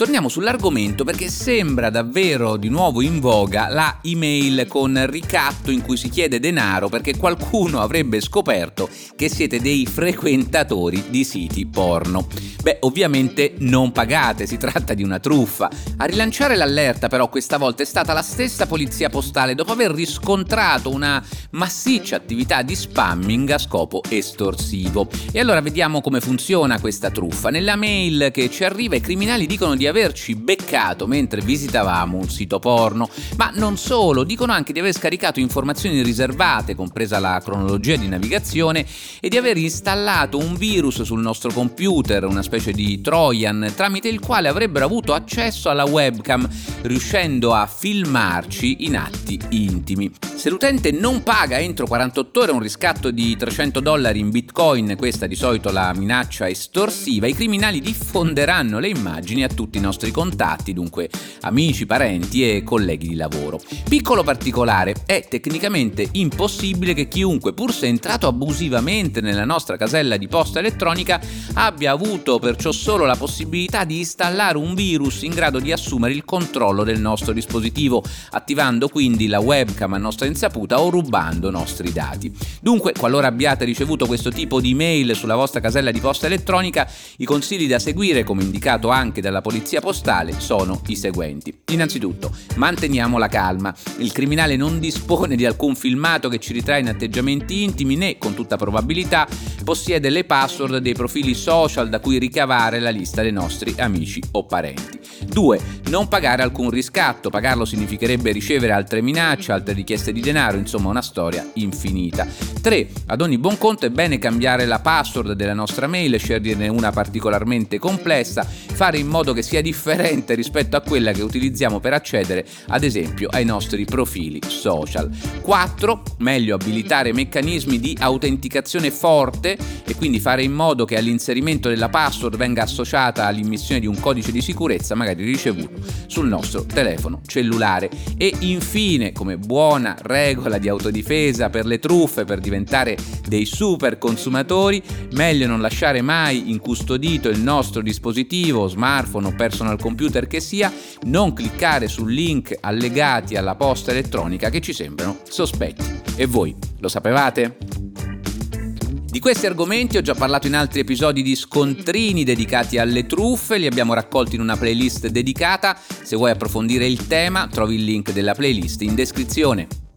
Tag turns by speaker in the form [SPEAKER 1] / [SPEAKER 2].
[SPEAKER 1] Torniamo sull'argomento perché sembra davvero di nuovo in voga la email con ricatto in cui si chiede denaro perché qualcuno avrebbe scoperto che siete dei frequentatori di siti porno. Beh, ovviamente non pagate, si tratta di una truffa. A rilanciare l'allerta però questa volta è stata la stessa polizia postale dopo aver riscontrato una massiccia attività di spamming a scopo estorsivo. E allora vediamo come funziona questa truffa. Nella mail che ci arriva i criminali dicono di averci beccato mentre visitavamo un sito porno, ma non solo, dicono anche di aver scaricato informazioni riservate, compresa la cronologia di navigazione, e di aver installato un virus sul nostro computer, una specie di Trojan, tramite il quale avrebbero avuto accesso alla webcam, riuscendo a filmarci in atti intimi. Se l'utente non paga entro 48 ore un riscatto di 300 dollari in bitcoin, questa di solito la minaccia estorsiva, i criminali diffonderanno le immagini a tutti i nostri contatti, dunque amici, parenti e colleghi di lavoro. Piccolo particolare, è tecnicamente impossibile che chiunque, pur se entrato abusivamente nella nostra casella di posta elettronica, abbia avuto perciò solo la possibilità di installare un virus in grado di assumere il controllo del nostro dispositivo, attivando quindi la webcam a nostra insaputa o rubando nostri dati. Dunque, qualora abbiate ricevuto questo tipo di mail sulla vostra casella di posta elettronica, i consigli da seguire, come indicato anche dalla polizia, polizia postale sono i seguenti. Innanzitutto, manteniamo la calma. Il criminale non dispone di alcun filmato che ci ritrae in atteggiamenti intimi né, con tutta probabilità, possiede le password dei profili social da cui ricavare la lista dei nostri amici o parenti. 2. Non pagare alcun riscatto. Pagarlo significherebbe ricevere altre minacce, altre richieste di denaro, insomma una storia infinita. 3. Ad ogni buon conto è bene cambiare la password della nostra mail, sceglierne una particolarmente complessa, fare in modo che sia differente rispetto a quella che utilizziamo per accedere, ad esempio, ai nostri profili social. 4. Meglio abilitare meccanismi di autenticazione forte e quindi fare in modo che all'inserimento della password venga associata all'immissione di un codice di sicurezza, magari ricevuto sul nostro telefono cellulare. E infine, come buona regola di autodifesa per le truffe, per diventare dei super consumatori, meglio non lasciare mai incustodito il nostro dispositivo, smartphone o personal computer che sia, non cliccare su link allegati alla posta elettronica che ci sembrano sospetti. E voi lo sapevate? Di questi argomenti ho già parlato in altri episodi di scontrini dedicati alle truffe, li abbiamo raccolti in una playlist dedicata. Se vuoi approfondire il tema, trovi il link della playlist in descrizione.